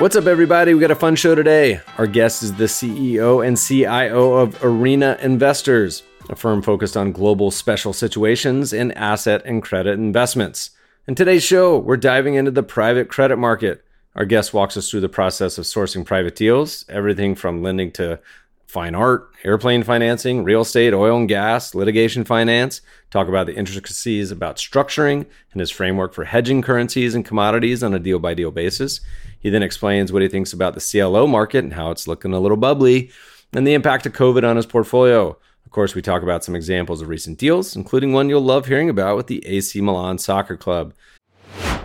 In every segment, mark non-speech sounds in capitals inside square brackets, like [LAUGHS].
What's up, everybody? We got a fun show today. Our guest is the CEO and CIO of Arena Investors, a firm focused on global special situations and asset and credit investments. In today's show, we're diving into the private credit market our guest walks us through the process of sourcing private deals, everything from lending to fine art, airplane financing, real estate, oil and gas, litigation finance, talk about the intricacies about structuring and his framework for hedging currencies and commodities on a deal by deal basis. He then explains what he thinks about the CLO market and how it's looking a little bubbly, and the impact of COVID on his portfolio. Of course, we talk about some examples of recent deals, including one you'll love hearing about with the AC Milan Soccer Club.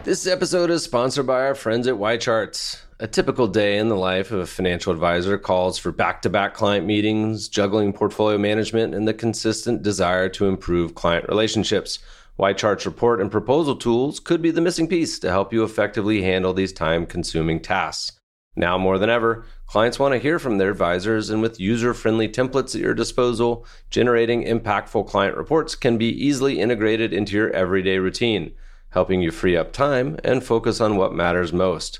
This episode is sponsored by our friends at YCharts. A typical day in the life of a financial advisor calls for back to back client meetings, juggling portfolio management, and the consistent desire to improve client relationships. YCharts report and proposal tools could be the missing piece to help you effectively handle these time consuming tasks. Now more than ever, clients want to hear from their advisors, and with user friendly templates at your disposal, generating impactful client reports can be easily integrated into your everyday routine helping you free up time and focus on what matters most,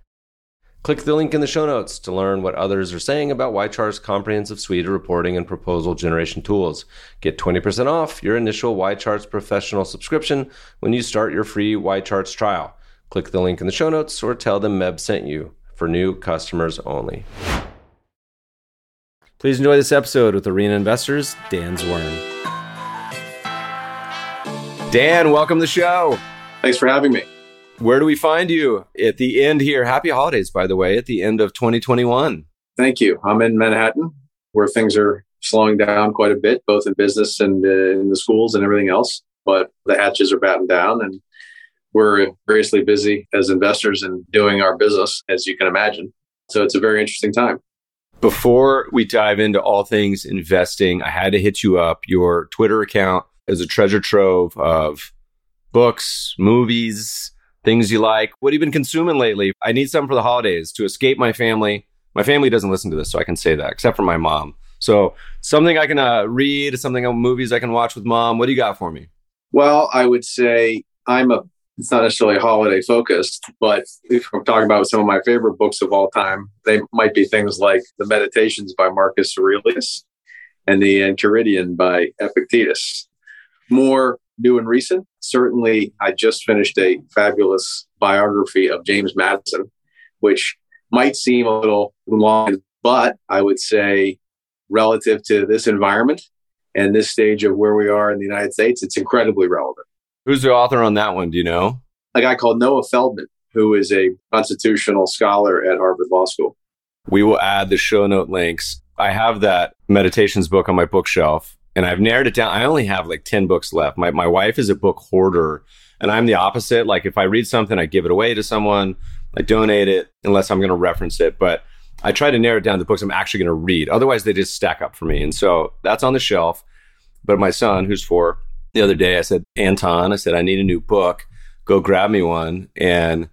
Click the link in the show notes to learn what others are saying about YChart's comprehensive suite of reporting and proposal generation tools. Get 20% off your initial YCharts professional subscription when you start your free YCharts trial. Click the link in the show notes or tell them Meb sent you for new customers only. Please enjoy this episode with Arena Investors, Dan Zwirn. Dan, welcome to the show. Thanks for having me where do we find you at the end here? Happy holidays, by the way, at the end of 2021. Thank you. I'm in Manhattan where things are slowing down quite a bit, both in business and uh, in the schools and everything else. But the hatches are battened down and we're variously busy as investors and doing our business, as you can imagine. So it's a very interesting time. Before we dive into all things investing, I had to hit you up. Your Twitter account is a treasure trove of books, movies, things you like. What have you been consuming lately? I need something for the holidays to escape my family. My family doesn't listen to this, so I can say that, except for my mom. So something I can uh, read, something on movies I can watch with mom. What do you got for me? Well, I would say I'm a. It's not necessarily holiday focused, but if I'm talking about some of my favorite books of all time, they might be things like The Meditations by Marcus Aurelius and The Enchiridion by Epictetus. More new and recent. Certainly, I just finished a fabulous biography of James Madison, which might seem a little long, but I would say relative to this environment and this stage of where we are in the United States, it's incredibly relevant. Who's the author on that one? Do you know? A guy called Noah Feldman, who is a constitutional scholar at Harvard Law School. We will add the show note links. I have that meditations book on my bookshelf and I've narrowed it down. I only have like 10 books left. My, my wife is a book hoarder and I'm the opposite. Like if I read something, I give it away to someone, I donate it unless I'm going to reference it. But I try to narrow it down the books I'm actually going to read. Otherwise, they just stack up for me. And so that's on the shelf. But my son, who's four, the other day, I said, Anton, I said, I need a new book. Go grab me one. And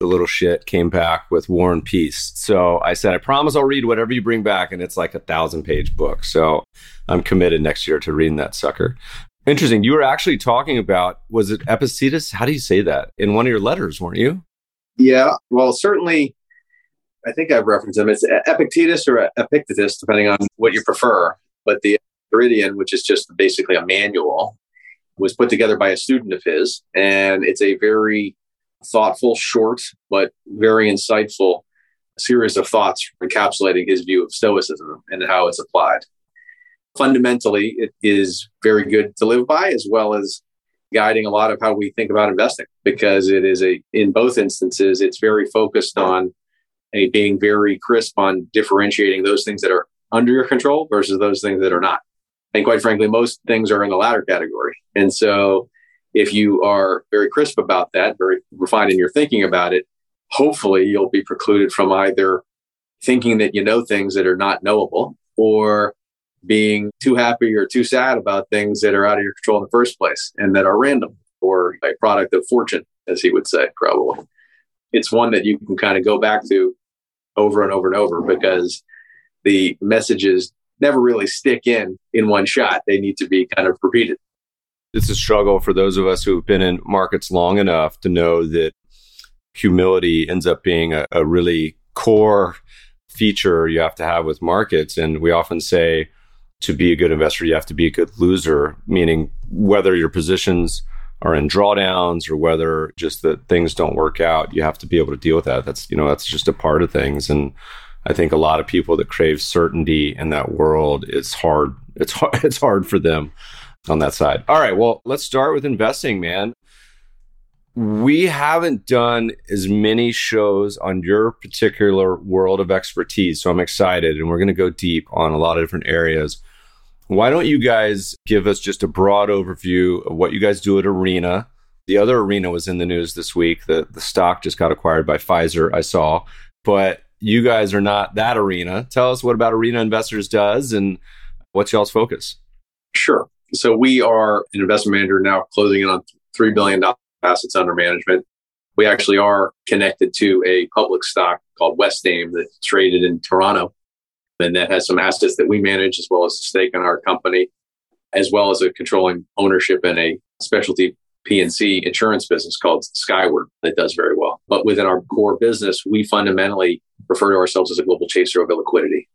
the little shit came back with War and Peace. So I said, I promise I'll read whatever you bring back. And it's like a thousand page book. So I'm committed next year to reading that sucker. Interesting. You were actually talking about, was it Epictetus? How do you say that? In one of your letters, weren't you? Yeah. Well, certainly, I think I've referenced him. It's Epictetus or Epictetus, depending on what you prefer. But the Enchiridion, which is just basically a manual, was put together by a student of his. And it's a very thoughtful, short, but very insightful series of thoughts encapsulating his view of Stoicism and how it's applied. fundamentally, it is very good to live by, as well as guiding a lot of how we think about investing because it is a in both instances it's very focused on a being very crisp on differentiating those things that are under your control versus those things that are not and quite frankly most things are in the latter category and so if you are very crisp about that very refined in your thinking about it hopefully you'll be precluded from either thinking that you know things that are not knowable or being too happy or too sad about things that are out of your control in the first place and that are random or a product of fortune, as he would say, probably. It's one that you can kind of go back to over and over and over because the messages never really stick in in one shot. They need to be kind of repeated. It's a struggle for those of us who've been in markets long enough to know that humility ends up being a, a really core feature you have to have with markets. And we often say, to be a good investor, you have to be a good loser, meaning whether your positions are in drawdowns or whether just that things don't work out, you have to be able to deal with that. That's, you know, that's just a part of things. And I think a lot of people that crave certainty in that world, it's hard. It's hard. [LAUGHS] It's hard for them on that side. All right. Well, let's start with investing, man we haven't done as many shows on your particular world of expertise. So I'm excited and we're going to go deep on a lot of different areas. Why don't you guys give us just a broad overview of what you guys do at Arena? The other Arena was in the news this week. The, the stock just got acquired by Pfizer, I saw. But you guys are not that Arena. Tell us what about Arena Investors does and what's y'all's focus? Sure. So we are an investment manager now closing in on $3 billion assets under management. We actually are connected to a public stock called Westaim that's traded in Toronto. And that has some assets that we manage as well as a stake in our company, as well as a controlling ownership in a specialty P&C insurance business called Skyward that does very well. But within our core business, we fundamentally refer to ourselves as a global chaser of illiquidity.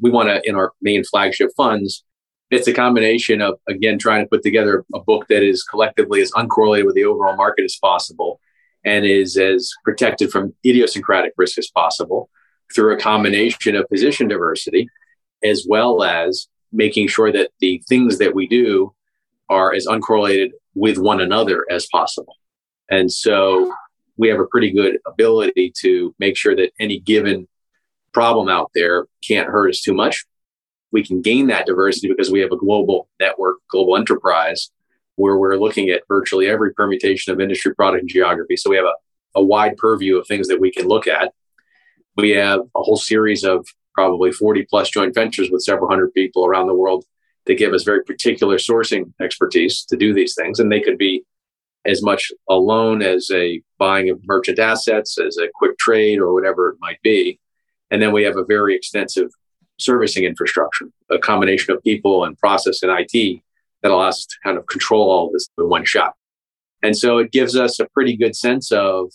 We want to, in our main flagship funds, it's a combination of again trying to put together a book that is collectively as uncorrelated with the overall market as possible and is as protected from idiosyncratic risk as possible through a combination of position diversity as well as making sure that the things that we do are as uncorrelated with one another as possible. And so we have a pretty good ability to make sure that any given problem out there can't hurt us too much we can gain that diversity because we have a global network, global enterprise where we're looking at virtually every permutation of industry, product, and geography. So we have a, a wide purview of things that we can look at. We have a whole series of probably 40 plus joint ventures with several hundred people around the world that give us very particular sourcing expertise to do these things. And they could be as much a loan as a buying of merchant assets, as a quick trade, or whatever it might be. And then we have a very extensive servicing infrastructure, a combination of people and process and IT that allows us to kind of control all of this in one shot. And so it gives us a pretty good sense of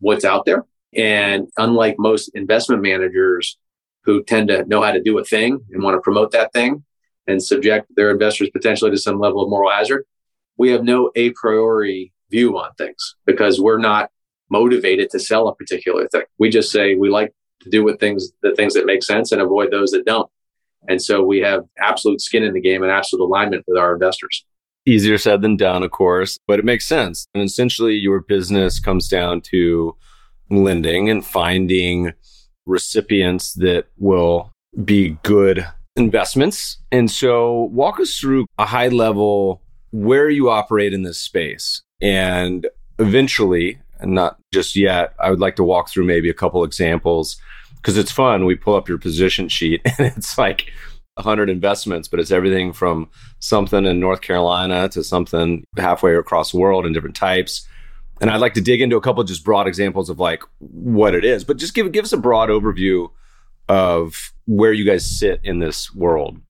what's out there. And unlike most investment managers who tend to know how to do a thing and want to promote that thing and subject their investors potentially to some level of moral hazard, we have no a priori view on things because we're not motivated to sell a particular thing. We just say we like to do with things the things that make sense and avoid those that don't. And so we have absolute skin in the game and absolute alignment with our investors. Easier said than done, of course, but it makes sense. And essentially, your business comes down to lending and finding recipients that will be good investments. And so, walk us through a high level where you operate in this space. And eventually, and not just yet, I would like to walk through maybe a couple examples because it's fun. We pull up your position sheet [LAUGHS] and it's like 100 investments, but it's everything from something in North Carolina to something halfway across the world in different types. And I'd like to dig into a couple just broad examples of like what it is, but just give give us a broad overview of where you guys sit in this world.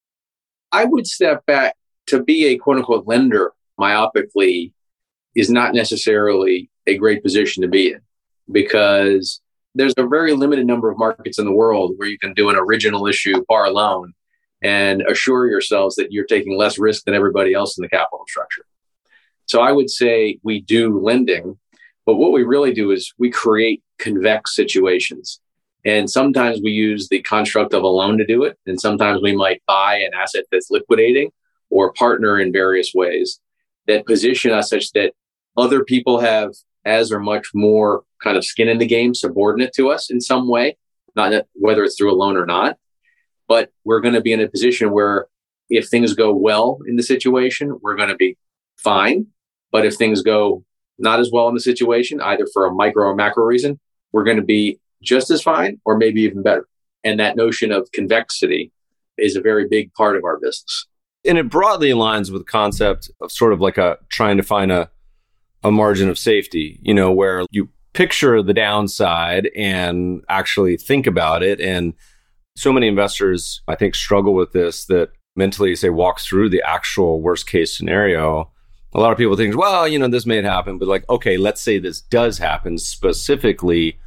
I would step back to be a quote unquote lender myopically is not necessarily a great position to be in because there's a very limited number of markets in the world where you can do an original issue par loan and assure yourselves that you're taking less risk than everybody else in the capital structure. So I would say we do lending, but what we really do is we create convex situations. And sometimes we use the construct of a loan to do it. And sometimes we might buy an asset that's liquidating or partner in various ways that position us such that other people have as or much more kind of skin in the game, subordinate to us in some way, not whether it's through a loan or not. But we're going to be in a position where if things go well in the situation, we're going to be fine. But if things go not as well in the situation, either for a micro or macro reason, we're going to be just as fine or maybe even better. And that notion of convexity is a very big part of our business. And it broadly aligns with the concept of sort of like a trying to find a, a margin of safety, you know, where you picture the downside and actually think about it. And so many investors, I think, struggle with this that mentally say walk through the actual worst case scenario. A lot of people think, well, you know, this may happen, but like, okay, let's say this does happen specifically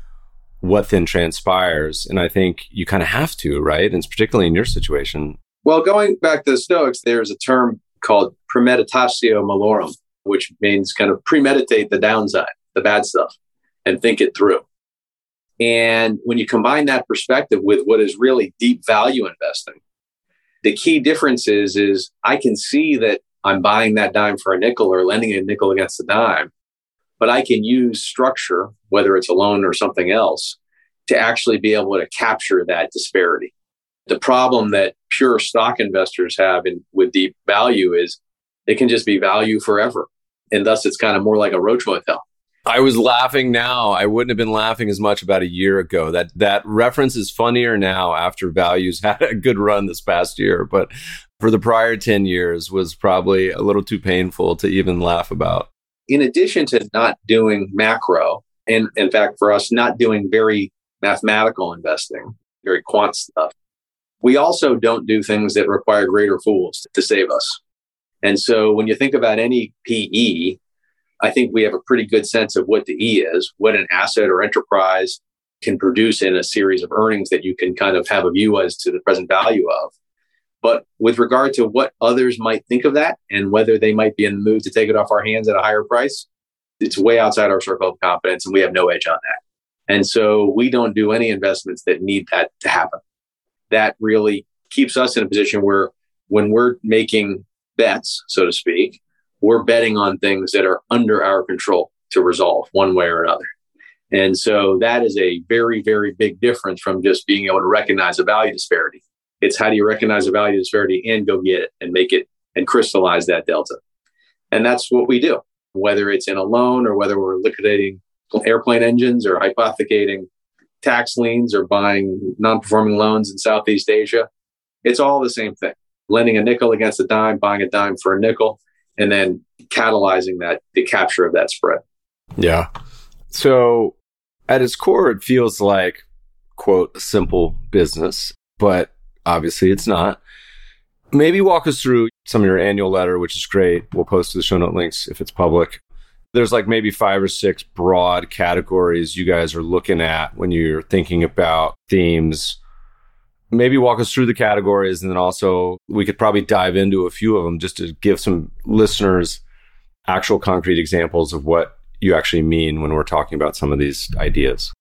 what then transpires. And I think you kind of have to, right? And particularly in your situation. Well, going back to the Stoics, there's a term called premeditatio malorum, which means kind of premeditate the downside, the bad stuff, and think it through. And when you combine that perspective with what is really deep value investing, the key difference is, is I can see that I'm buying that dime for a nickel or lending a nickel against a dime but I can use structure, whether it's a loan or something else, to actually be able to capture that disparity. The problem that pure stock investors have in, with deep value is it can just be value forever. And thus it's kind of more like a roach motel. I was laughing now. I wouldn't have been laughing as much about a year ago. That that reference is funnier now after values [LAUGHS] had a good run this past year, but for the prior 10 years was probably a little too painful to even laugh about in addition to not doing macro, and in fact, for us, not doing very mathematical investing, very quant stuff, we also don't do things that require greater fools to save us. And so when you think about any PE, I think we have a pretty good sense of what the E is, what an asset or enterprise can produce in a series of earnings that you can kind of have a view as to the present value of. But with regard to what others might think of that and whether they might be in the mood to take it off our hands at a higher price, it's way outside our circle of competence and we have no edge on that. And so we don't do any investments that need that to happen. That really keeps us in a position where when we're making bets, so to speak, we're betting on things that are under our control to resolve one way or another. And so that is a very, very big difference from just being able to recognize a value disparity. It's how do you recognize a value disparity and go get it and make it and crystallize that delta. And that's what we do, whether it's in a loan or whether we're liquidating airplane engines or hypothecating tax liens or buying non-performing loans in Southeast Asia. It's all the same thing. Lending a nickel against a dime, buying a dime for a nickel, and then catalyzing that the capture of that spread. Yeah. So at its core, it feels like, quote, a simple business, but Obviously, it's not. Maybe walk us through some of your annual letter, which is great. We'll post to the show note links if it's public. There's like maybe five or six broad categories you guys are looking at when you're thinking about themes. Maybe walk us through the categories and then also we could probably dive into a few of them just to give some listeners actual concrete examples of what you actually mean when we're talking about some of these ideas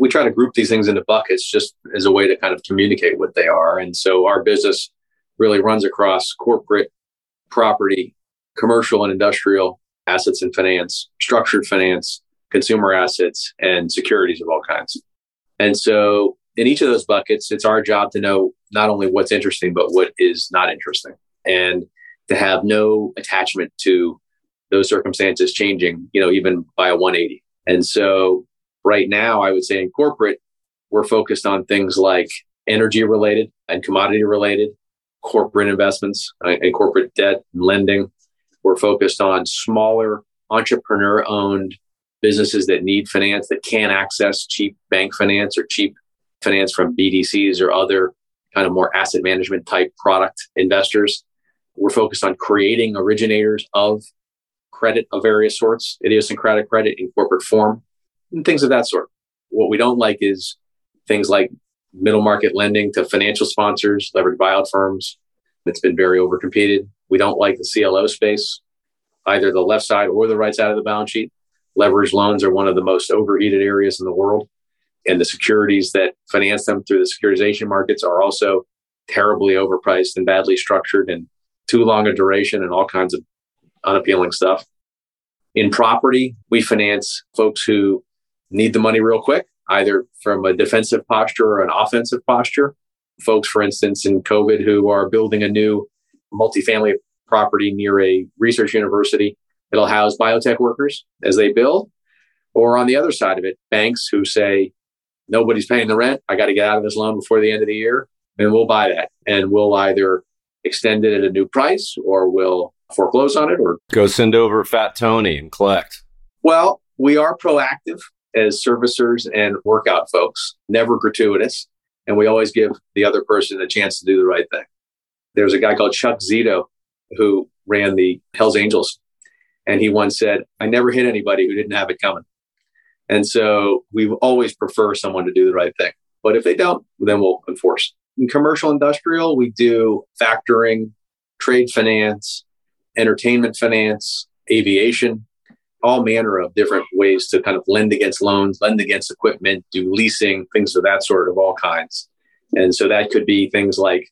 we try to group these things into buckets just as a way to kind of communicate what they are. And so our business really runs across corporate, property, commercial and industrial assets and finance, structured finance, consumer assets, and securities of all kinds. And so in each of those buckets, it's our job to know not only what's interesting, but what is not interesting and to have no attachment to those circumstances changing, you know, even by a 180. And so right now, I would say in corporate, we're focused on things like energy related and commodity related, corporate investments uh, and corporate debt and lending. We're focused on smaller entrepreneur owned businesses that need finance that can't access cheap bank finance or cheap finance from BDCs or other kind of more asset management type product investors. We're focused on creating originators of credit of various sorts, idiosyncratic credit in corporate form and things of that sort. What we don't like is things like middle market lending to financial sponsors, leveraged buyout firms. It's been very overcompeted. We don't like the CLO space, either the left side or the right side of the balance sheet. Leveraged loans are one of the most overheated areas in the world. And the securities that finance them through the securitization markets are also terribly overpriced and badly structured and too long a duration and all kinds of unappealing stuff. In property, we finance folks who need the money real quick, either from a defensive posture or an offensive posture. Folks, for instance, in COVID who are building a new multifamily property near a research university. It'll house biotech workers as they build. Or on the other side of it, banks who say, nobody's paying the rent. I got to get out of this loan before the end of the year. And we'll buy that. And we'll either extend it at a new price or we'll foreclose on it or go send over Fat Tony and collect. Well, we are proactive as servicers and workout folks, never gratuitous. And we always give the other person a chance to do the right thing. There's a guy called Chuck Zito who ran the Hells Angels. And he once said, I never hit anybody who didn't have it coming. And so we always prefer someone to do the right thing. But if they don't, then we'll enforce. In commercial industrial, we do factoring, trade finance, entertainment finance, aviation, all manner of different ways to kind of lend against loans, lend against equipment, do leasing, things of that sort of all kinds. And so that could be things like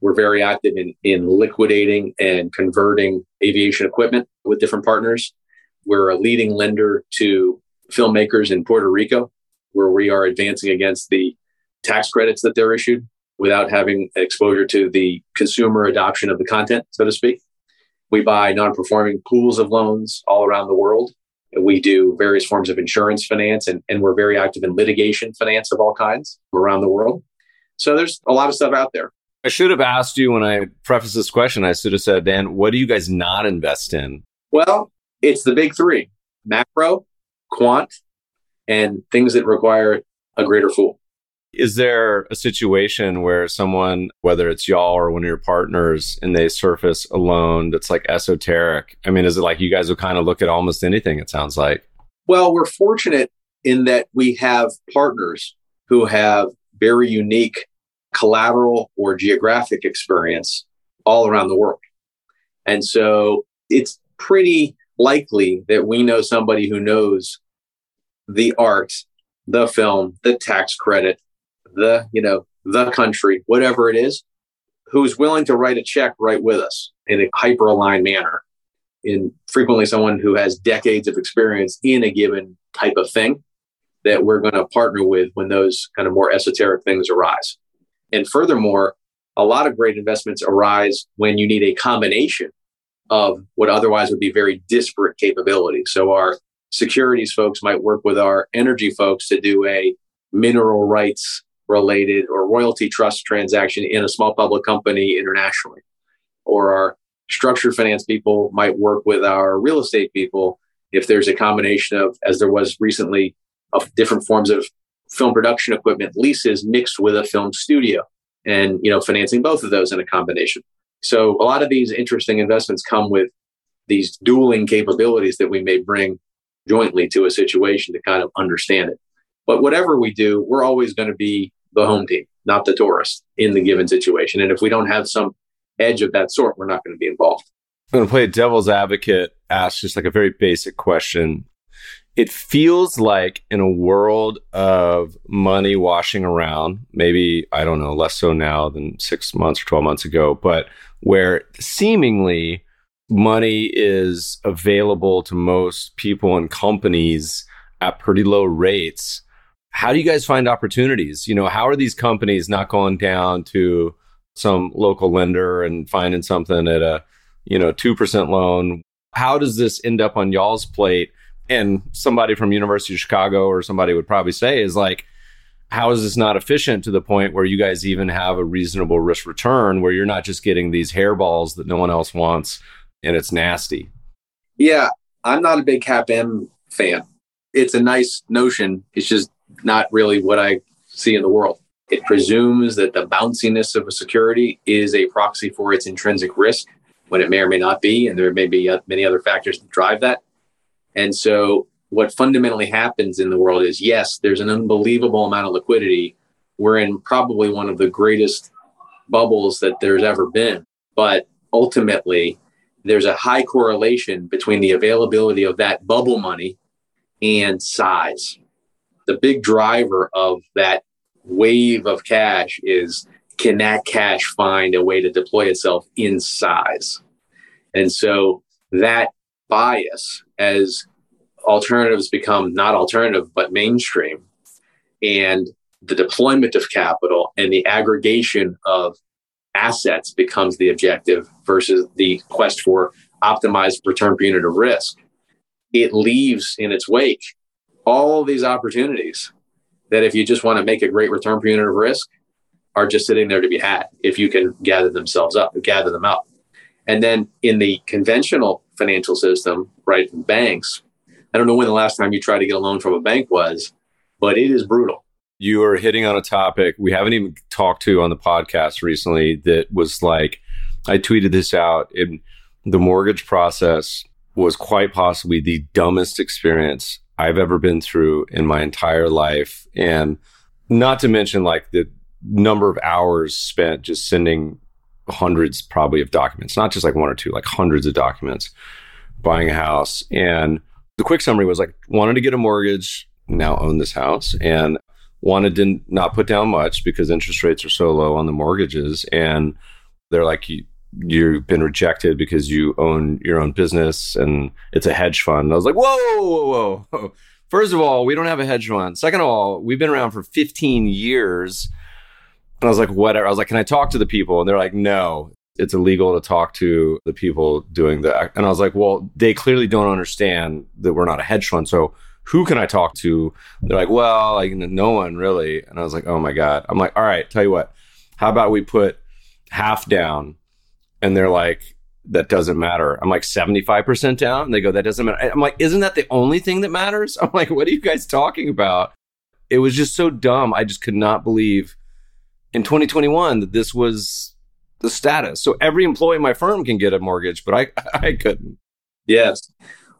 we're very active in, in liquidating and converting aviation equipment with different partners. We're a leading lender to filmmakers in Puerto Rico, where we are advancing against the tax credits that they're issued without having exposure to the consumer adoption of the content, so to speak. We buy non performing pools of loans all around the world. We do various forms of insurance finance, and, and we're very active in litigation finance of all kinds around the world. So there's a lot of stuff out there. I should have asked you when I prefaced this question. I should have said, Dan, what do you guys not invest in? Well, it's the big three macro, quant, and things that require a greater fool. Is there a situation where someone, whether it's y'all or one of your partners, and they surface a loan that's like esoteric? I mean, is it like you guys will kind of look at almost anything, it sounds like? Well, we're fortunate in that we have partners who have very unique collateral or geographic experience all around the world. And so it's pretty likely that we know somebody who knows the art, the film, the tax credit, the, you know, the country, whatever it is, who's willing to write a check right with us in a hyper aligned manner. In frequently someone who has decades of experience in a given type of thing that we're going to partner with when those kind of more esoteric things arise. And furthermore, a lot of great investments arise when you need a combination of what otherwise would be very disparate capabilities. So our securities folks might work with our energy folks to do a mineral rights related or royalty trust transaction in a small public company internationally. Or our structured finance people might work with our real estate people if there's a combination of, as there was recently, of different forms of film production equipment leases mixed with a film studio and you know financing both of those in a combination so a lot of these interesting investments come with these dueling capabilities that we may bring jointly to a situation to kind of understand it. But whatever we do we're always going to be the home team not the tourist in the given situation. And if we don't have some edge of that sort we're not going to be involved. I'm going to play a devil's advocate ask just like a very basic question it feels like in a world of money washing around, maybe, I don't know, less so now than six months or 12 months ago, but where seemingly money is available to most people and companies at pretty low rates. How do you guys find opportunities? You know, how are these companies not going down to some local lender and finding something at a, you know, 2% loan? How does this end up on y'all's plate? And somebody from University of Chicago or somebody would probably say is like, how is this not efficient to the point where you guys even have a reasonable risk return where you're not just getting these hairballs that no one else wants and it's nasty? Yeah, I'm not a big CAPM fan. It's a nice notion. It's just not really what I see in the world. It presumes that the bounciness of a security is a proxy for its intrinsic risk when it may or may not be. And there may be uh, many other factors that drive that. And so what fundamentally happens in the world is yes, there's an unbelievable amount of liquidity. We're in probably one of the greatest bubbles that there's ever been. But ultimately, there's a high correlation between the availability of that bubble money and size. the big driver of that wave of cash is can that cash find a way to deploy itself in size? And so that bias as alternatives become not alternative but mainstream. And the deployment of capital and the aggregation of assets becomes the objective versus the quest for optimized return per unit of risk. It leaves in its wake all these opportunities that if you just want to make a great return per unit of risk are just sitting there to be had if you can gather themselves up gather them up and then in the conventional financial system right banks i don't know when the last time you tried to get a loan from a bank was but it is brutal you are hitting on a topic we haven't even talked to on the podcast recently that was like i tweeted this out in the mortgage process was quite possibly the dumbest experience I've ever been through in my entire life. And not to mention like the number of hours spent just sending hundreds probably of documents, not just like one or two, like hundreds of documents, buying a house. And the quick summary was like wanted to get a mortgage, now own this house, and wanted to not put down much because interest rates are so low on the mortgages. And they're like, you, you've been rejected because you own your own business and it's a hedge fund. I was like, whoa, whoa, whoa. First of all, we don't have a hedge fund. Second of all, we've been around for 15 years. And I was like, whatever. I was like, can I talk to the people? And they're like, no, it's illegal to talk to the people doing that. And I was like, well, they clearly don't understand that we're not a hedge fund. So who can I talk to? They're like, well, like no one really. And I was like, oh my God. I'm like, all right, tell you what, how about we put half down and they're like, that doesn't matter. I'm like 75% down. And they go, that doesn't matter. I'm like, isn't that the only thing that matters? [LAUGHS] I'm like, what are you guys talking about? It was just so dumb. I just could not believe in 2021 that this was the status. So every employee in my firm can get a mortgage, but I, [LAUGHS] I couldn't. Yes.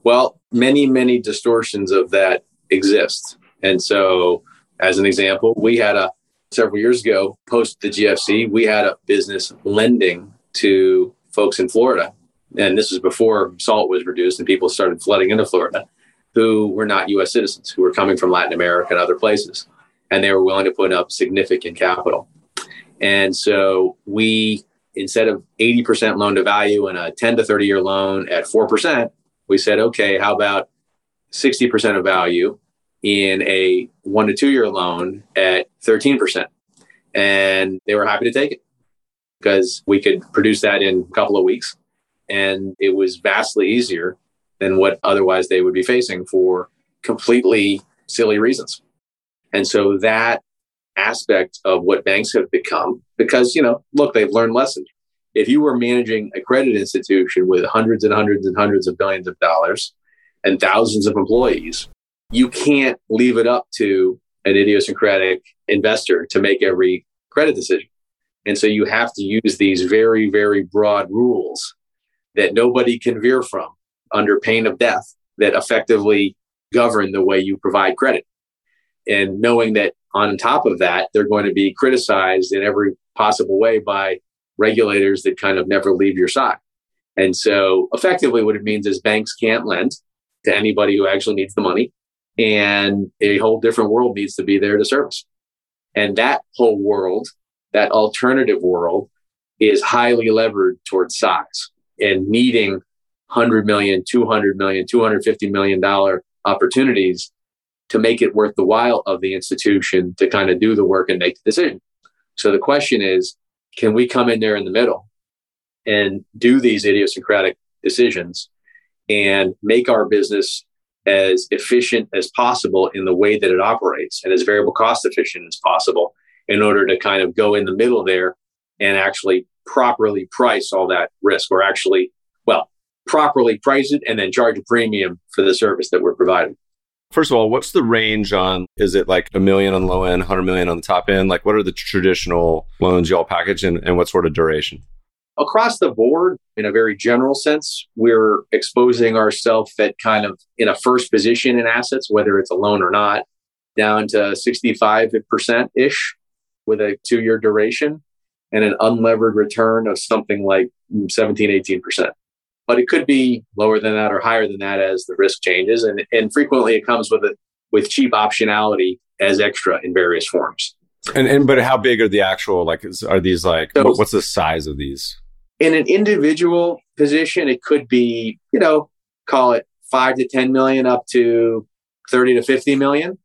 Well, many, many distortions of that exist. And so, as an example, we had a several years ago, post the GFC, we had a business lending to folks in Florida, and this was before SALT was reduced and people started flooding into Florida, who were not U.S. citizens, who were coming from Latin America and other places, and they were willing to put up significant capital. And so we, instead of 80% loan to value and a 10 to 30 year loan at 4%, we said, okay, how about 60% of value in a one to two year loan at 13%? And they were happy to take it because we could produce that in a couple of weeks. And it was vastly easier than what otherwise they would be facing for completely silly reasons. And so that aspect of what banks have become, because, you know, look, they've learned lessons. If you were managing a credit institution with hundreds and hundreds and hundreds of billions of dollars and thousands of employees, you can't leave it up to an idiosyncratic investor to make every credit decision. And so you have to use these very, very broad rules that nobody can veer from under pain of death that effectively govern the way you provide credit. And knowing that on top of that, they're going to be criticized in every possible way by regulators that kind of never leave your side. And so effectively what it means is banks can't lend to anybody who actually needs the money. And a whole different world needs to be there to service. And that whole world that alternative world is highly levered towards size and needing 100 million, 200 million, 250 million dollar opportunities to make it worth the while of the institution to kind of do the work and make the decision. So the question is, can we come in there in the middle and do these idiosyncratic decisions and make our business as efficient as possible in the way that it operates and as variable cost efficient as possible in order to kind of go in the middle there and actually properly price all that risk or actually, well, properly price it and then charge a premium for the service that we're providing. First of all, what's the range on? Is it like a million on low end, 100 million on the top end? Like, what are the traditional loans y'all package and, and what sort of duration? Across the board, in a very general sense, we're exposing ourselves at kind of in a first position in assets, whether it's a loan or not, down to 65% ish with a two year duration and an unlevered return of something like 17, 18%. But it could be lower than that or higher than that as the risk changes. And, and frequently it comes with a with cheap optionality as extra in various forms. And and but how big are the actual like is, are these like so, what's the size of these? In an individual position, it could be you know call it five to ten million up to thirty to fifty million.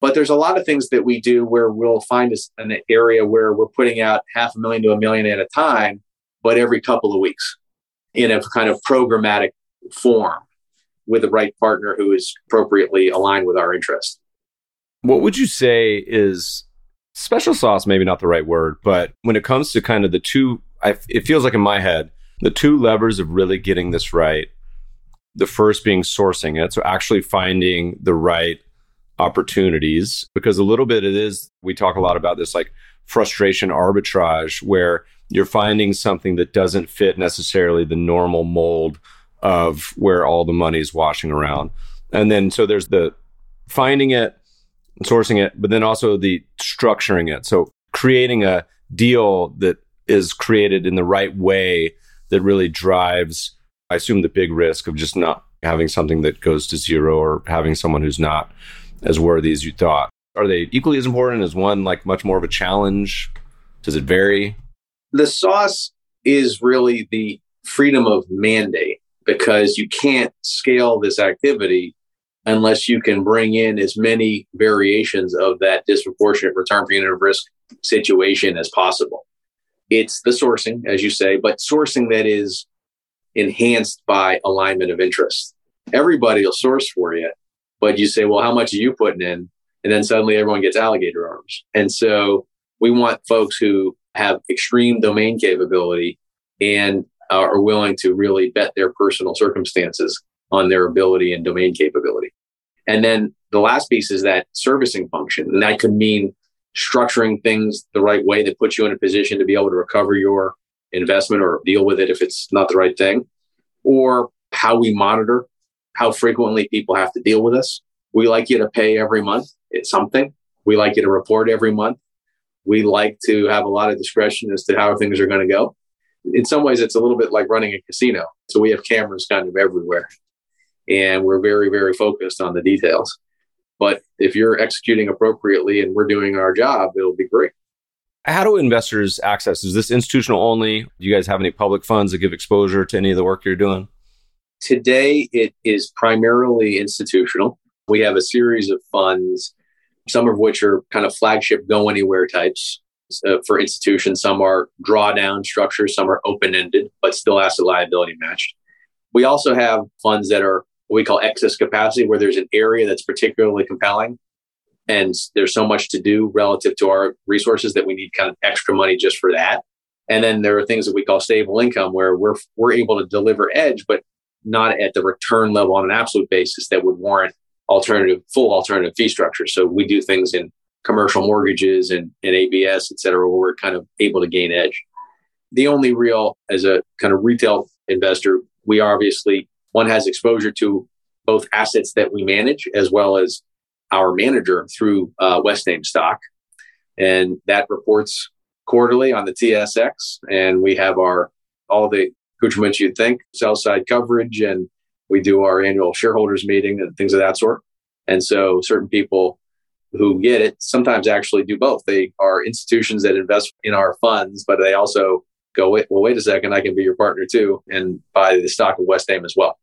But there's a lot of things that we do where we'll find an area where we're putting out half a million to a million at a time, but every couple of weeks in a kind of programmatic form with the right partner who is appropriately aligned with our interest. What would you say is special sauce? Maybe not the right word, but when it comes to kind of the two, I, it feels like in my head, the two levers of really getting this right. The first being sourcing it. So actually finding the right opportunities, because a little bit it is, we talk a lot about this like frustration arbitrage, where you're finding something that doesn't fit necessarily the normal mold of where all the money is washing around. And then so there's the finding it, sourcing it, but then also the structuring it. So creating a deal that is created in the right way that really drives, I assume, the big risk of just not having something that goes to zero or having someone who's not as worthy as you thought. Are they equally as important? Is one like much more of a challenge? Does it vary? The sauce is really the freedom of mandate because you can't scale this activity unless you can bring in as many variations of that disproportionate return per unit of risk situation as possible. It's the sourcing, as you say, but sourcing that is enhanced by alignment of interest. Everybody will source for you, but you say, well, how much are you putting in? And then suddenly everyone gets alligator arms. And so we want folks who have extreme domain capability and uh, are willing to really bet their personal circumstances on their ability and domain capability. And then the last piece is that servicing function. And that could mean structuring things the right way that puts you in a position to be able to recover your investment or deal with it if it's not the right thing, or how we monitor how frequently people have to deal with us. We like you to pay every month. It's something. We like you to report every month. We like to have a lot of discretion as to how things are going to go in some ways, it's a little bit like running a casino. So we have cameras kind of everywhere, and we're very, very focused on the details. But if you're executing appropriately and we're doing our job, it'll be great. How do investors access? Is this institutional only? Do you guys have any public funds that give exposure to any of the work you're doing? Today, it is primarily institutional. We have a series of funds, some of which are kind of flagship go anywhere types uh, for institutions. Some are drawdown structures, some are open ended, but still asset liability matched. We also have funds that are what we call excess capacity, where there's an area that's particularly compelling and there's so much to do relative to our resources that we need kind of extra money just for that. And then there are things that we call stable income, where we're we're able to deliver edge, but not at the return level on an absolute basis that would warrant alternative full alternative fee structure. So we do things in commercial mortgages and, and ABS, et cetera, where we're kind of able to gain edge. The only real, as a kind of retail investor, we obviously, one has exposure to both assets that we manage as well as our manager through uh, Westaim stock. And that reports quarterly on the TSX. And we have our, all the accoutrements you'd think, sell side coverage, and we do our annual shareholders meeting and things of that sort. And so certain people who get it sometimes actually do both. They are institutions that invest in our funds, but they also go, wait, well, wait a second, I can be your partner too and buy the stock of Westaim as well.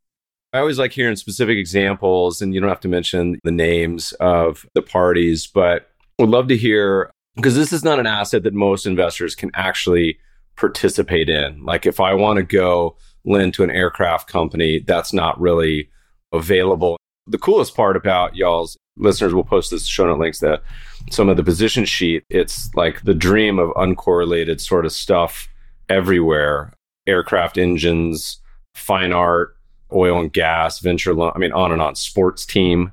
I always like hearing specific examples, and you don't have to mention the names of the parties, but would love to hear because this is not an asset that most investors can actually participate in. Like if I want to go lend to an aircraft company, that's not really available. The coolest part about y'all's listeners will post this show note links that some of the position sheet, it's like the dream of uncorrelated sort of stuff everywhere aircraft engines, fine art, oil and gas, venture loan. I mean, on and on. Sports team.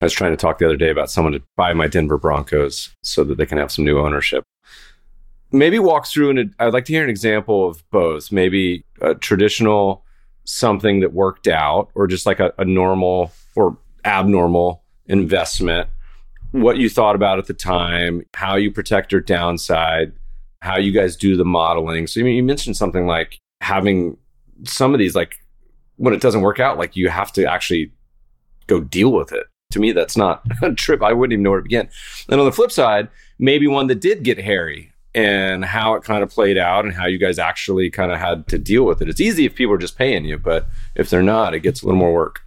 I was trying to talk the other day about someone to buy my Denver Broncos so that they can have some new ownership. Maybe walk through, and I'd like to hear an example of both. Maybe a traditional something that worked out, or just like a, a normal or abnormal investment, what you thought about at the time, how you protect your downside, how you guys do the modeling. So, you mentioned something like having some of these, like when it doesn't work out, like you have to actually go deal with it. To me, that's not [LAUGHS] a trip. I wouldn't even know where to begin. And on the flip side, maybe one that did get hairy and how it kind of played out and how you guys actually kind of had to deal with it. It's easy if people are just paying you, but if they're not, it gets a little more work.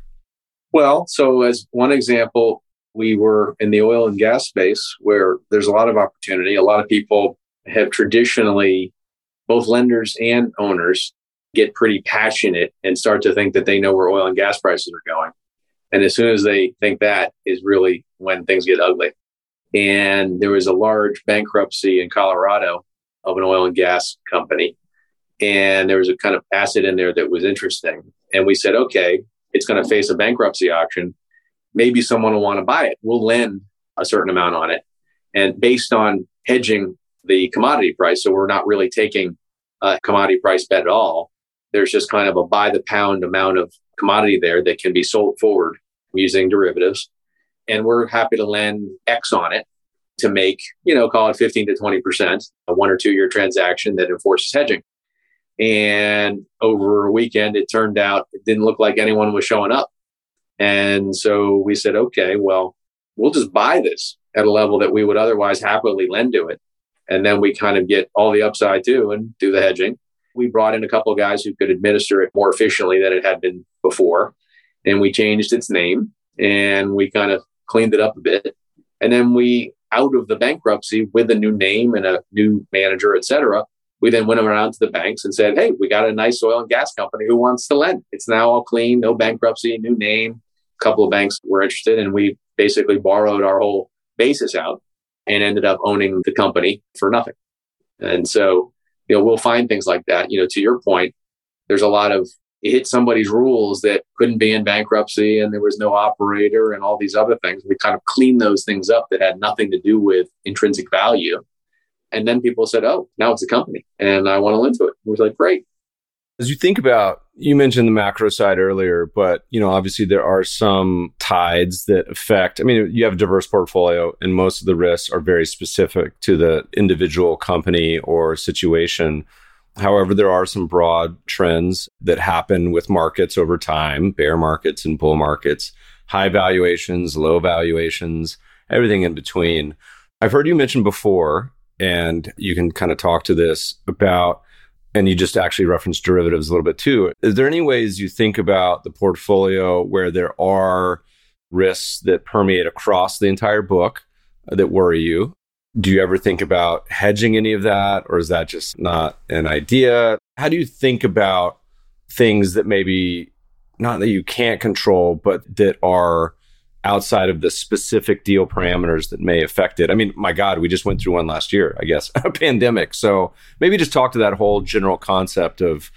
Well, so as one example, we were in the oil and gas space where there's a lot of opportunity. A lot of people have traditionally, both lenders and owners, get pretty passionate and start to think that they know where oil and gas prices are going. And as soon as they think that is really when things get ugly. And there was a large bankruptcy in Colorado of an oil and gas company. And there was a kind of asset in there that was interesting. And we said, okay, it's going to face a bankruptcy auction. Maybe someone will want to buy it. We'll lend a certain amount on it. And based on hedging the commodity price, so we're not really taking a commodity price bet at all. There's just kind of a by the pound amount of commodity there that can be sold forward using derivatives. And we're happy to lend X on it to make, you know, call it 15 to 20%, a one or two year transaction that enforces hedging. And over a weekend, it turned out it didn't look like anyone was showing up. And so we said, okay, well, we'll just buy this at a level that we would otherwise happily lend to it. And then we kind of get all the upside too and do the hedging. We brought in a couple of guys who could administer it more efficiently than it had been before. And we changed its name and we kind of cleaned it up a bit. And then we, out of the bankruptcy with a new name and a new manager, et cetera, we then went around to the banks and said, Hey, we got a nice oil and gas company who wants to lend. It's now all clean, no bankruptcy, new name. A couple of banks were interested, and we basically borrowed our whole basis out and ended up owning the company for nothing. And so, you know, we'll find things like that. You know, to your point, there's a lot of it hit somebody's rules that couldn't be in bankruptcy and there was no operator and all these other things. We kind of cleaned those things up that had nothing to do with intrinsic value. And then people said, oh, now it's a company and I want to lend to it. We was like, great. As you think about, you mentioned the macro side earlier, but you know, obviously there are some tides that affect. I mean, you have a diverse portfolio, and most of the risks are very specific to the individual company or situation. However, there are some broad trends that happen with markets over time, bear markets and bull markets, high valuations, low valuations, everything in between. I've heard you mention before, and you can kind of talk to this about, and you just actually referenced derivatives a little bit too. Is there any ways you think about the portfolio where there are risks that permeate across the entire book that worry you? Do you ever think about hedging any of that, or is that just not an idea? How do you think about things that maybe not that you can't control, but that are outside of the specific deal parameters that may affect it? I mean, my God, we just went through one last year, I guess, [LAUGHS] a pandemic. So maybe just talk to that whole general concept of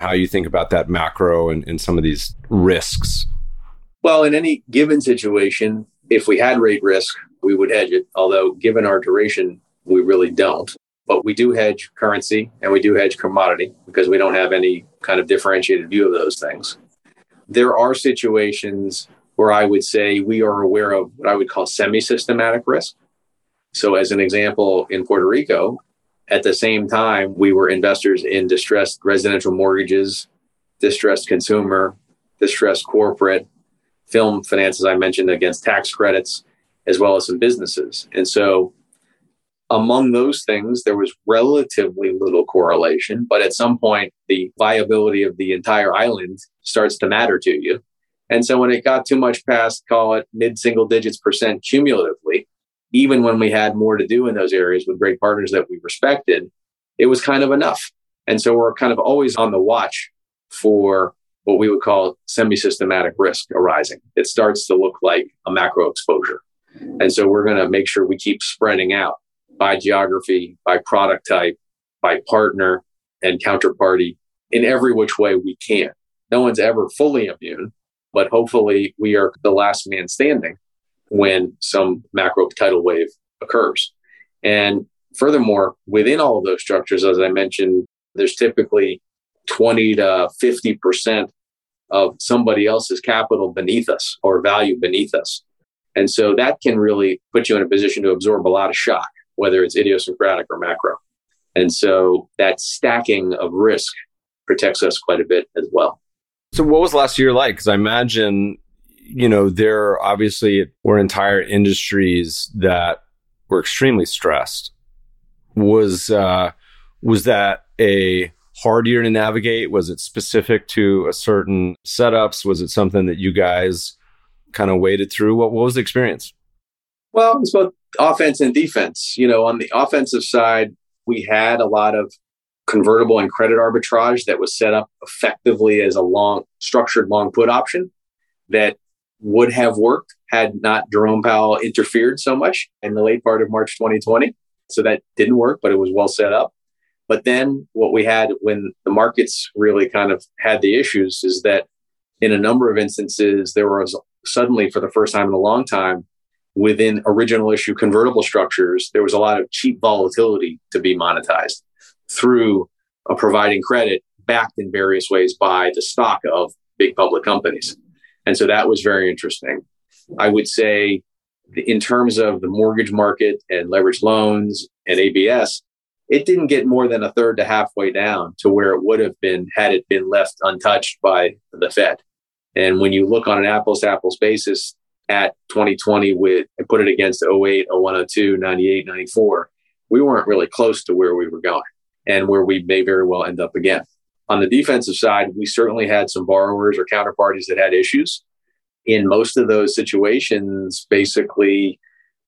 how you think about that macro and, and some of these risks. Well, in any given situation, if we had rate risk, we would hedge it. Although, given our duration, we really don't. But we do hedge currency and we do hedge commodity because we don't have any kind of differentiated view of those things. There are situations where I would say we are aware of what I would call semi systematic risk. So, as an example, in Puerto Rico, at the same time, we were investors in distressed residential mortgages, distressed consumer, distressed corporate, film finance, as I mentioned, against tax credits as well as some businesses. And so among those things, there was relatively little correlation, but at some point, the viability of the entire island starts to matter to you. And so when it got too much past, call it mid single digits percent cumulatively, even when we had more to do in those areas with great partners that we respected, it was kind of enough. And so we're kind of always on the watch for what we would call semi systematic risk arising. It starts to look like a macro exposure. And so we're going to make sure we keep spreading out by geography, by product type, by partner and counterparty in every which way we can. No one's ever fully immune, but hopefully we are the last man standing when some macro tidal wave occurs. And furthermore, within all of those structures, as I mentioned, there's typically 20 to 50% of somebody else's capital beneath us or value beneath us. And so that can really put you in a position to absorb a lot of shock, whether it's idiosyncratic or macro. And so that stacking of risk protects us quite a bit as well. So, what was last year like? Because I imagine you know, there obviously were entire industries that were extremely stressed. Was uh, was that a hard year to navigate? Was it specific to a certain setups? Was it something that you guys kind of waded through? What, what was the experience? Well, it's both offense and defense. You know, on the offensive side, we had a lot of convertible and credit arbitrage that was set up effectively as a long structured long put option that would have worked had not Jerome Powell interfered so much in the late part of March 2020. So that didn't work, but it was well set up. But then what we had when the markets really kind of had the issues is that in a number of instances, there was suddenly, for the first time in a long time, within original issue convertible structures, there was a lot of cheap volatility to be monetized through uh, providing credit backed in various ways by the stock of big public companies. And so that was very interesting. I would say, in terms of the mortgage market and leveraged loans and ABS, it didn't get more than a third to halfway down to where it would have been had it been left untouched by the Fed. And when you look on an apples to apples basis, at 2020 with and put it against 08, 01, 02, 98, 94, we weren't really close to where we were going and where we may very well end up again. On the defensive side, we certainly had some borrowers or counterparties that had issues. In most of those situations, basically,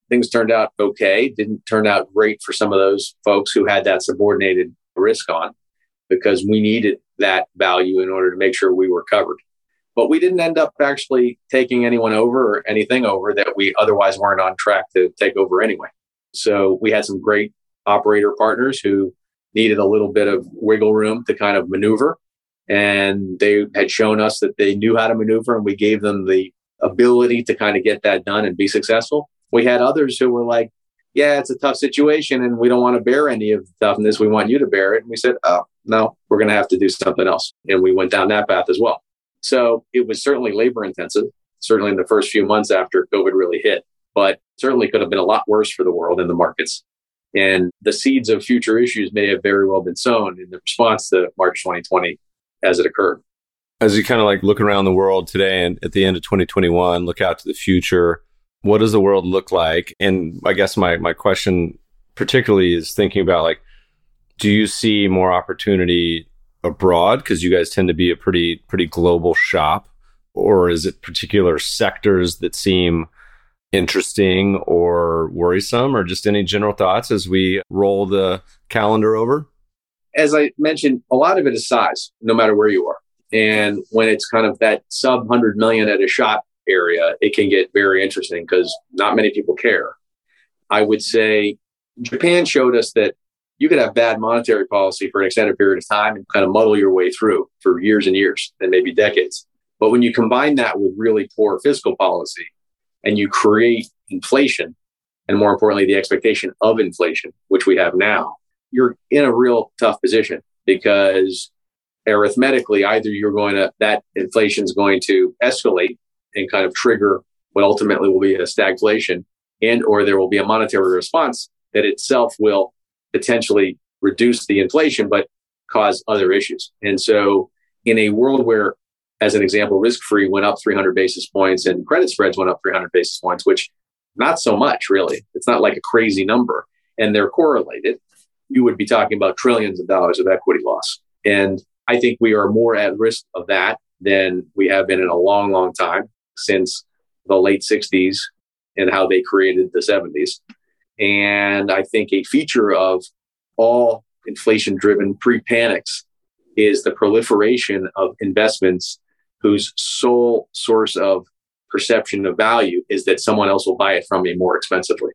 things turned out okay. Didn't turn out great for some of those folks who had that subordinated risk on because we needed that value in order to make sure we were covered but we didn't end up actually taking anyone over or anything over that we otherwise weren't on track to take over anyway. So we had some great operator partners who needed a little bit of wiggle room to kind of maneuver. And they had shown us that they knew how to maneuver, and we gave them the ability to kind of get that done and be successful. We had others who were like, yeah, it's a tough situation and we don't want to bear any of the toughness. We want you to bear it. And we said, oh, no, we're going to have to do something else. And we went down that path as well. So it was certainly labor intensive, certainly in the first few months after COVID really hit, but certainly could have been a lot worse for the world and the markets. And the seeds of future issues may have very well been sown in the response to March 2020 as it occurred. As you kind of like look around the world today and at the end of 2021, look out to the future, what does the world look like? And I guess my, my question particularly is thinking about like, do you see more opportunity abroad because you guys tend to be a pretty pretty global shop? Or is it particular sectors that seem interesting or worrisome? Or just any general thoughts as we roll the calendar over? As i mentioned a lot of it is size no matter where you are. And when it's kind of that sub 100 million at a shop area it can get very interesting because not many people care. I would say japan showed us that you could have bad monetary policy for an extended period of time and kind of muddle your way through for years and years and maybe decades. But when you combine that with really poor fiscal policy and you create inflation, and more importantly, the expectation of inflation, which we have now, you're in a real tough position because arithmetically, either you're going to, that inflation is going to escalate and kind of trigger what ultimately will be a stagflation and or there will be a monetary response that itself will potentially reduce the inflation, but cause other issues. And so, in a world where, as an example, risk free went up 300 basis points and credit spreads went up 300 basis points, which not so much really. It's not like a crazy number, and they're correlated. You would be talking about trillions of dollars of equity loss. And I think we are more at risk of that than we have been in a long, long time since the late 60s and how they created the 70s. And I think a feature of all inflation driven pre panics is the proliferation of investments whose sole source of perception of value is that someone else will buy it from me more expensively.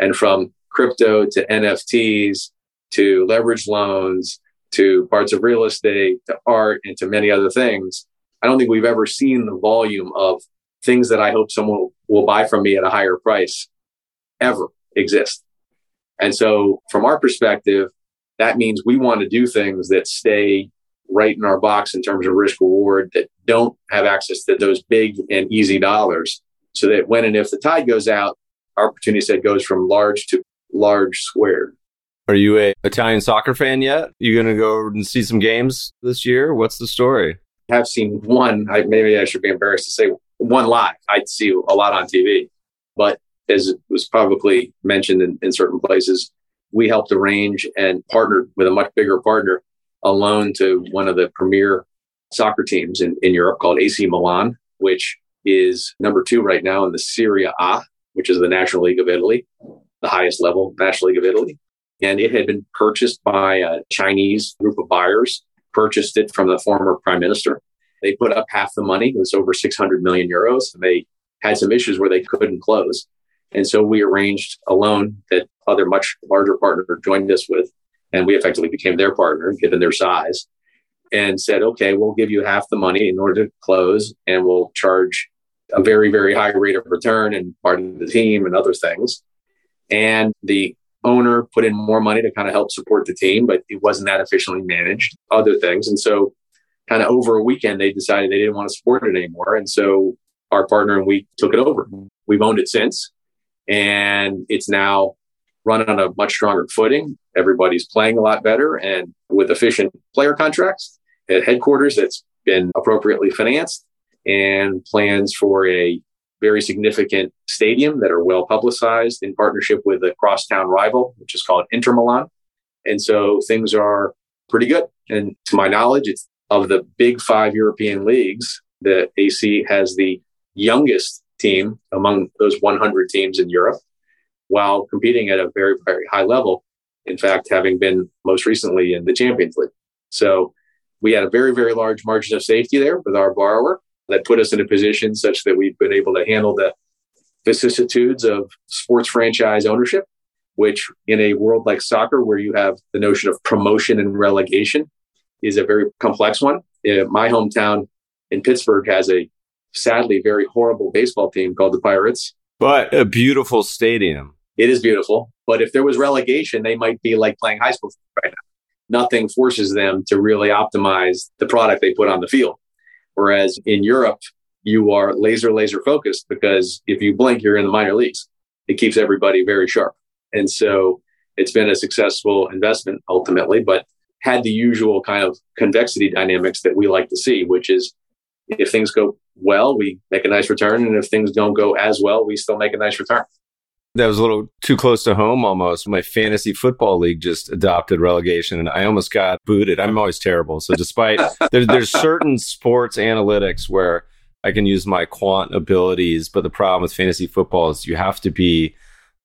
And from crypto to NFTs to leverage loans to parts of real estate to art and to many other things, I don't think we've ever seen the volume of things that I hope someone will buy from me at a higher price ever exist. And so, from our perspective, that means we want to do things that stay right in our box in terms of risk reward that don't have access to those big and easy dollars so that when and if the tide goes out, our opportunity set goes from large to large squared. Are you a Italian soccer fan yet? You going to go and see some games this year? What's the story? I have seen one. I, maybe I should be embarrassed to say one live. I'd see a lot on TV, but as it was publicly mentioned in, in certain places, we helped arrange and partnered with a much bigger partner a loan to one of the premier soccer teams in, in Europe called AC Milan, which is number two right now in the Serie A, which is the National League of Italy, the highest level National League of Italy. And it had been purchased by a Chinese group of buyers, purchased it from the former prime minister. They put up half the money, it was over 600 million euros. And they had some issues where they couldn't close. And so we arranged a loan that other much larger partner joined us with. And we effectively became their partner, given their size, and said, okay, we'll give you half the money in order to close, and we'll charge a very, very high rate of return and part of the team and other things. And the owner put in more money to kind of help support the team, but it wasn't that efficiently managed, other things. And so, kind of over a weekend, they decided they didn't want to support it anymore. And so, our partner and we took it over. We've owned it since and it's now run on a much stronger footing. Everybody's playing a lot better and with efficient player contracts at headquarters that's been appropriately financed and plans for a very significant stadium that are well publicized in partnership with a crosstown rival, which is called Inter Milan. And so things are pretty good. And to my knowledge, it's of the big five European leagues, the AC has the youngest team among those 100 teams in Europe while competing at a very, very high level. In fact, having been most recently in the Champions League. So we had a very, very large margin of safety there with our borrower that put us in a position such that we've been able to handle the vicissitudes of sports franchise ownership, which in a world like soccer, where you have the notion of promotion and relegation, is a very complex one. Uh, my hometown in Pittsburgh has a sadly very horrible baseball team called the Pirates. But a beautiful stadium. It is beautiful. But if there was relegation, they might be like playing high school right now. Nothing forces them to really optimize the product they put on the field. Whereas in Europe, you are laser, laser focused because if you blink, you're in the minor leagues. It keeps everybody very sharp. And so it's been a successful investment ultimately, but had the usual kind of convexity dynamics that we like to see, which is if things go well, we make a nice return. And if things don't go as well, we still make a nice return. That was a little too close to home almost. My fantasy football league just adopted relegation and I almost got booted. I'm always terrible. So, despite [LAUGHS] there, there's certain sports analytics where I can use my quant abilities, but the problem with fantasy football is you have to be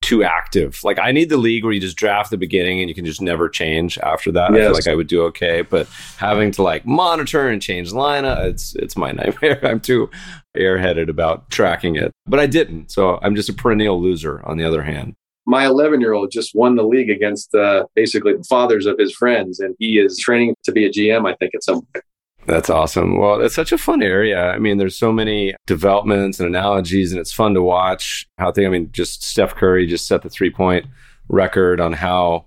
too active. Like I need the league where you just draft the beginning and you can just never change after that. Yes. I feel like I would do okay, but having to like monitor and change lineup, it's it's my [LAUGHS] nightmare. I'm too airheaded about tracking it, but I didn't. So I'm just a perennial loser. On the other hand, my 11 year old just won the league against uh, basically the fathers of his friends, and he is training to be a GM. I think at some point. That's awesome. Well, it's such a fun area. I mean, there's so many developments and analogies, and it's fun to watch how things. I mean, just Steph Curry just set the three point record on how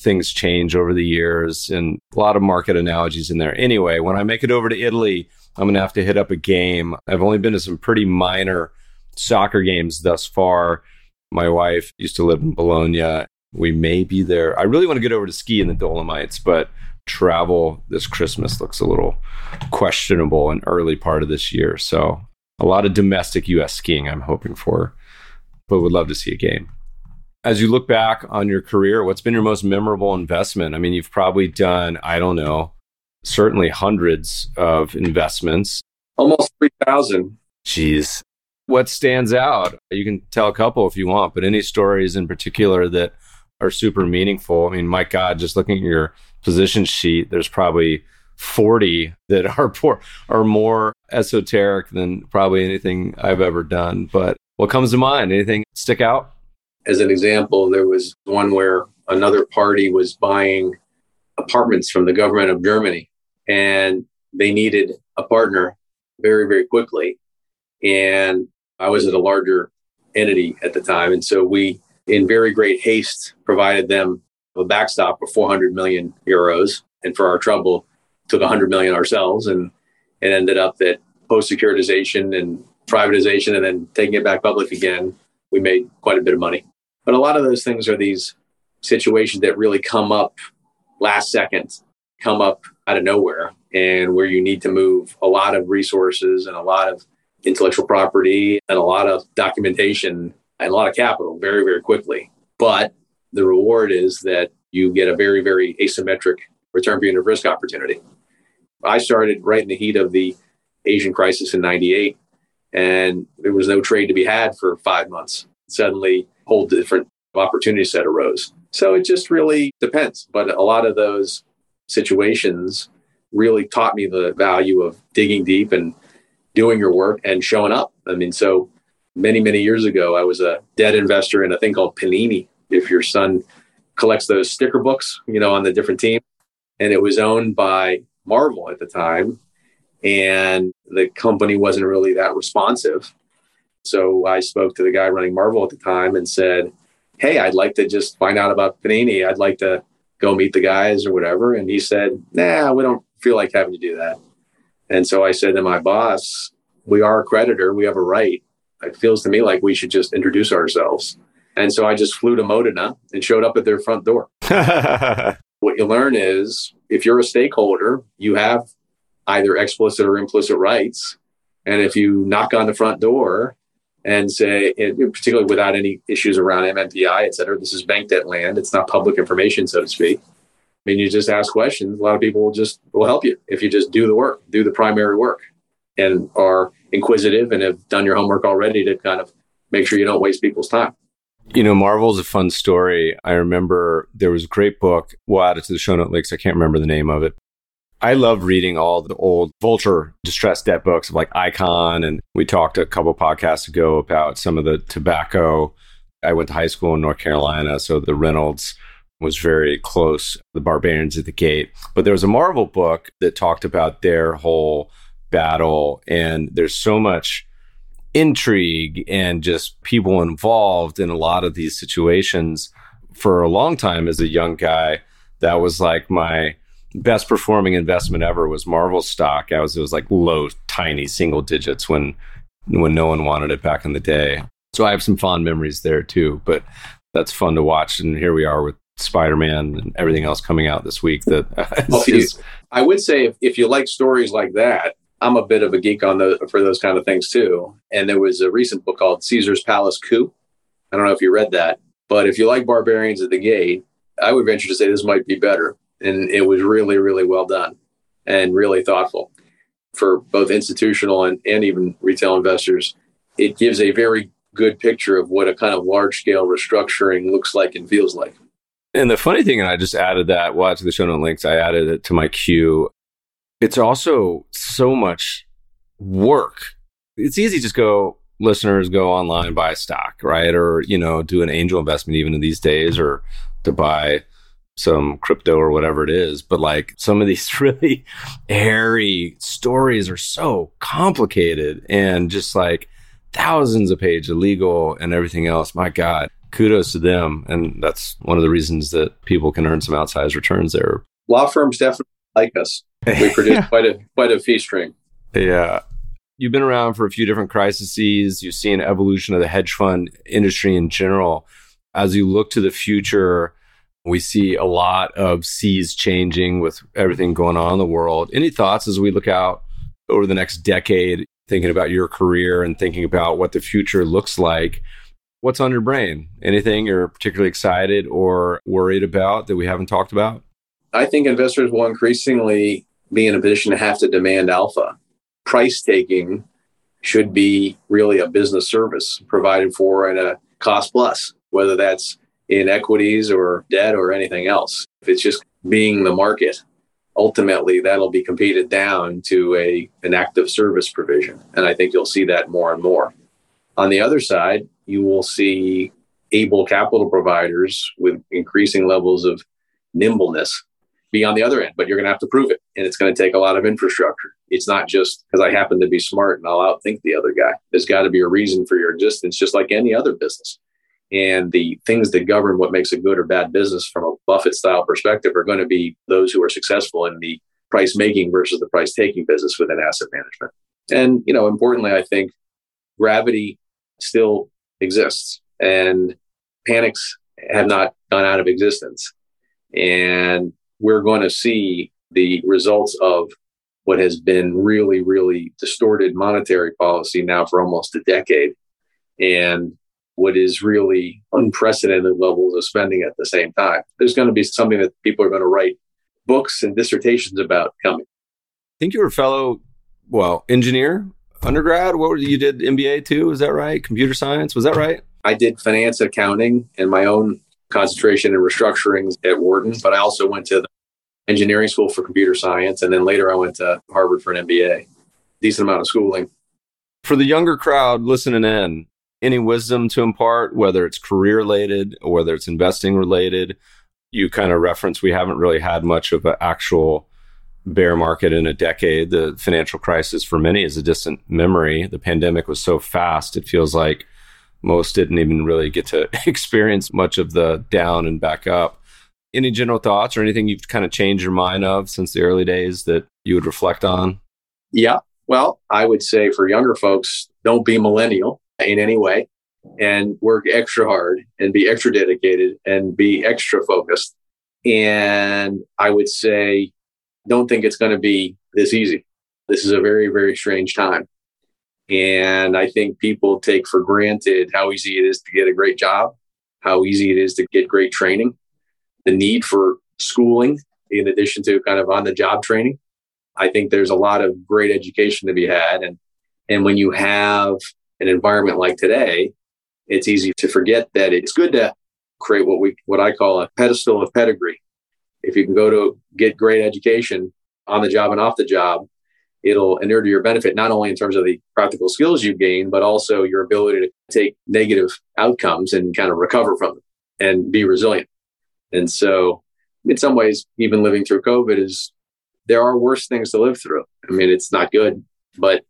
things change over the years, and a lot of market analogies in there. Anyway, when I make it over to Italy, I'm going to have to hit up a game. I've only been to some pretty minor soccer games thus far. My wife used to live in Bologna. We may be there. I really want to get over to ski in the Dolomites, but travel this Christmas looks a little questionable in early part of this year. So a lot of domestic US skiing I'm hoping for, but would love to see a game. As you look back on your career, what's been your most memorable investment? I mean, you've probably done, I don't know, certainly hundreds of investments. Almost 3,000. Jeez. What stands out? You can tell a couple if you want, but any stories in particular that are super meaningful. I mean, my God, just looking at your position sheet, there's probably 40 that are [LAUGHS] poor, are more esoteric than probably anything I've ever done. But what comes to mind? Anything stick out? As an example, there was one where another party was buying apartments from the government of Germany and they needed a partner very, very quickly. And I was at a larger entity at the time. And so we, in very great haste, provided them a backstop of 400 million euros. And for our trouble, took 100 million ourselves. And it ended up that post securitization and privatization and then taking it back public again, we made quite a bit of money. But a lot of those things are these situations that really come up last second, come up out of nowhere, and where you need to move a lot of resources and a lot of intellectual property and a lot of documentation and a lot of capital very, very quickly. But the reward is that you get a very, very asymmetric return per unit risk opportunity. I started right in the heat of the Asian crisis in 98, and there was no trade to be had for five months. Suddenly, a whole different opportunity set arose. So it just really depends. But a lot of those situations really taught me the value of digging deep and doing your work and showing up. I mean, so many, many years ago, I was a debt investor in a thing called Panini. If your son collects those sticker books, you know, on the different teams, and it was owned by Marvel at the time, and the company wasn't really that responsive. So I spoke to the guy running Marvel at the time and said, Hey, I'd like to just find out about Panini. I'd like to go meet the guys or whatever. And he said, Nah, we don't feel like having to do that. And so I said to my boss, We are a creditor. We have a right. It feels to me like we should just introduce ourselves. And so I just flew to Modena and showed up at their front door. [LAUGHS] what you learn is if you're a stakeholder, you have either explicit or implicit rights. And if you knock on the front door and say, particularly without any issues around MNPI, et cetera, this is bank debt land. It's not public information, so to speak. I mean, you just ask questions. A lot of people will just will help you if you just do the work, do the primary work, and are inquisitive and have done your homework already to kind of make sure you don't waste people's time. You know, Marvel's a fun story. I remember there was a great book. We'll add it to the show note links. I can't remember the name of it. I love reading all the old vulture distressed debt books of like Icahn. And we talked a couple podcasts ago about some of the tobacco. I went to high school in North Carolina. So the Reynolds was very close, the Barbarians at the Gate. But there was a Marvel book that talked about their whole battle. And there's so much intrigue and just people involved in a lot of these situations. For a long time as a young guy, that was like my best performing investment ever was Marvel stock. I was it was like low, tiny single digits when when no one wanted it back in the day. So I have some fond memories there too. But that's fun to watch. And here we are with Spider Man and everything else coming out this week. That [LAUGHS] well, is, I would say if, if you like stories like that, I'm a bit of a geek on the for those kind of things too. And there was a recent book called Caesar's Palace Coup. I don't know if you read that, but if you like Barbarians at the Gate, I would venture to say this might be better. And it was really, really well done and really thoughtful for both institutional and, and even retail investors. It gives a very good picture of what a kind of large scale restructuring looks like and feels like. And the funny thing, and I just added that, well, to the show note links, I added it to my queue it's also so much work. It's easy to just go, listeners go online, buy stock, right? Or, you know, do an angel investment even in these days or to buy some crypto or whatever it is. But like some of these [LAUGHS] really hairy stories are so complicated and just like thousands of pages of legal and everything else. My God, kudos to them. And that's one of the reasons that people can earn some outsized returns there. Law firms definitely like us. We [LAUGHS] produce yeah. quite a quite a fee stream. Yeah. You've been around for a few different crises. You've seen evolution of the hedge fund industry in general. As you look to the future, we see a lot of seas changing with everything going on in the world. Any thoughts as we look out over the next decade, thinking about your career and thinking about what the future looks like? What's on your brain? Anything you're particularly excited or worried about that we haven't talked about? I think investors will increasingly be in a position to have to demand alpha. Price taking should be really a business service provided for at a cost plus, whether that's in equities or debt or anything else. If it's just being the market, ultimately that'll be competed down to a an active service provision. And I think you'll see that more and more. On the other side, you will see able capital providers with increasing levels of nimbleness be on the other end, but you're going to have to prove it. And it's going to take a lot of infrastructure. It's not just because I happen to be smart and I'll outthink the other guy. There's got to be a reason for your existence, just like any other business. And the things that govern what makes a good or bad business from a Buffett style perspective are going to be those who are successful in the price making versus the price taking business within asset management. And, you know, importantly, I think gravity still exists and panics have not gone out of existence. And we're going to see the results of what has been really, really distorted monetary policy now for almost a decade and what is really unprecedented levels of spending at the same time. There's going to be something that people are going to write books and dissertations about coming. I think you were a fellow, well, engineer, undergrad. What were you did MBA too? Is that right? Computer science. Was that right? I did finance accounting and my own concentration in restructurings at Wharton, but I also went to the engineering school for computer science. And then later I went to Harvard for an MBA. Decent amount of schooling. For the younger crowd listening in, any wisdom to impart, whether it's career related or whether it's investing related? You kind of reference we haven't really had much of an actual bear market in a decade. The financial crisis for many is a distant memory. The pandemic was so fast, it feels like most didn't even really get to [LAUGHS] experience much of the down and back up. Any general thoughts or anything you've kind of changed your mind of since the early days that you would reflect on? Yeah. Well, I would say for younger folks, don't be millennial in any way and work extra hard and be extra dedicated and be extra focused. And I would say, don't think it's going to be this easy. This is a very, very strange time. And I think people take for granted how easy it is to get a great job, how easy it is to get great training, the need for schooling in addition to kind of on the job training. I think there's a lot of great education to be had. And, and when you have an environment like today, it's easy to forget that it's good to create what we, what I call a pedestal of pedigree. If you can go to get great education on the job and off the job, it'll inure to your benefit, not only in terms of the practical skills you gain, but also your ability to take negative outcomes and kind of recover from them and be resilient. And so, in some ways, even living through COVID is there are worse things to live through. I mean, it's not good, but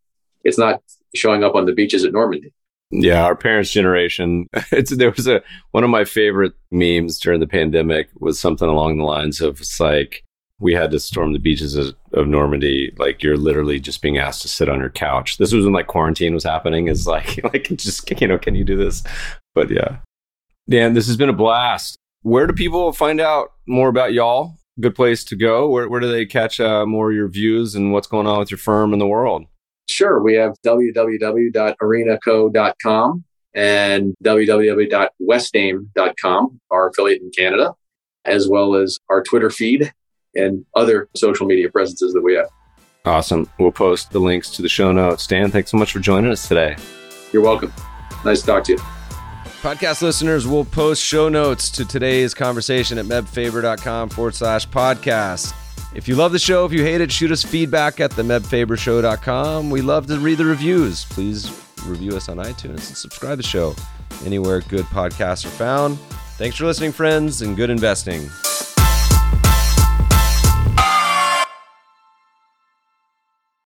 it's not showing up on the beaches at Normandy. Yeah, our parents' generation. [LAUGHS] It's there was a one of my favorite memes during the pandemic was something along the lines of it's like we had to storm the beaches of, Normandy. Like you're literally just being asked to sit on your couch. This was when like quarantine was happening. Is like [LAUGHS] like just you know can you do this? But yeah, Dan, this has been a blast. Where do people find out more about y'all? Good place to go. Where where do they catch uh, more of your views and what's going on with your firm in the world? Sure. We have www.arenaco.com and www.westaim.com, our affiliate in Canada, as well as our Twitter feed and other social media presences that we have. Awesome. We'll post the links to the show notes. Dan, thanks so much for joining us today. You're welcome. Nice to talk to you. Podcast listeners will post show notes to today's conversation at mebfaber.com forward slash podcast. If you love the show, if you hate it, shoot us feedback at themebfabershow.com. We love to read the reviews. Please review us on iTunes and subscribe to the show anywhere good podcasts are found. Thanks for listening, friends, and good investing.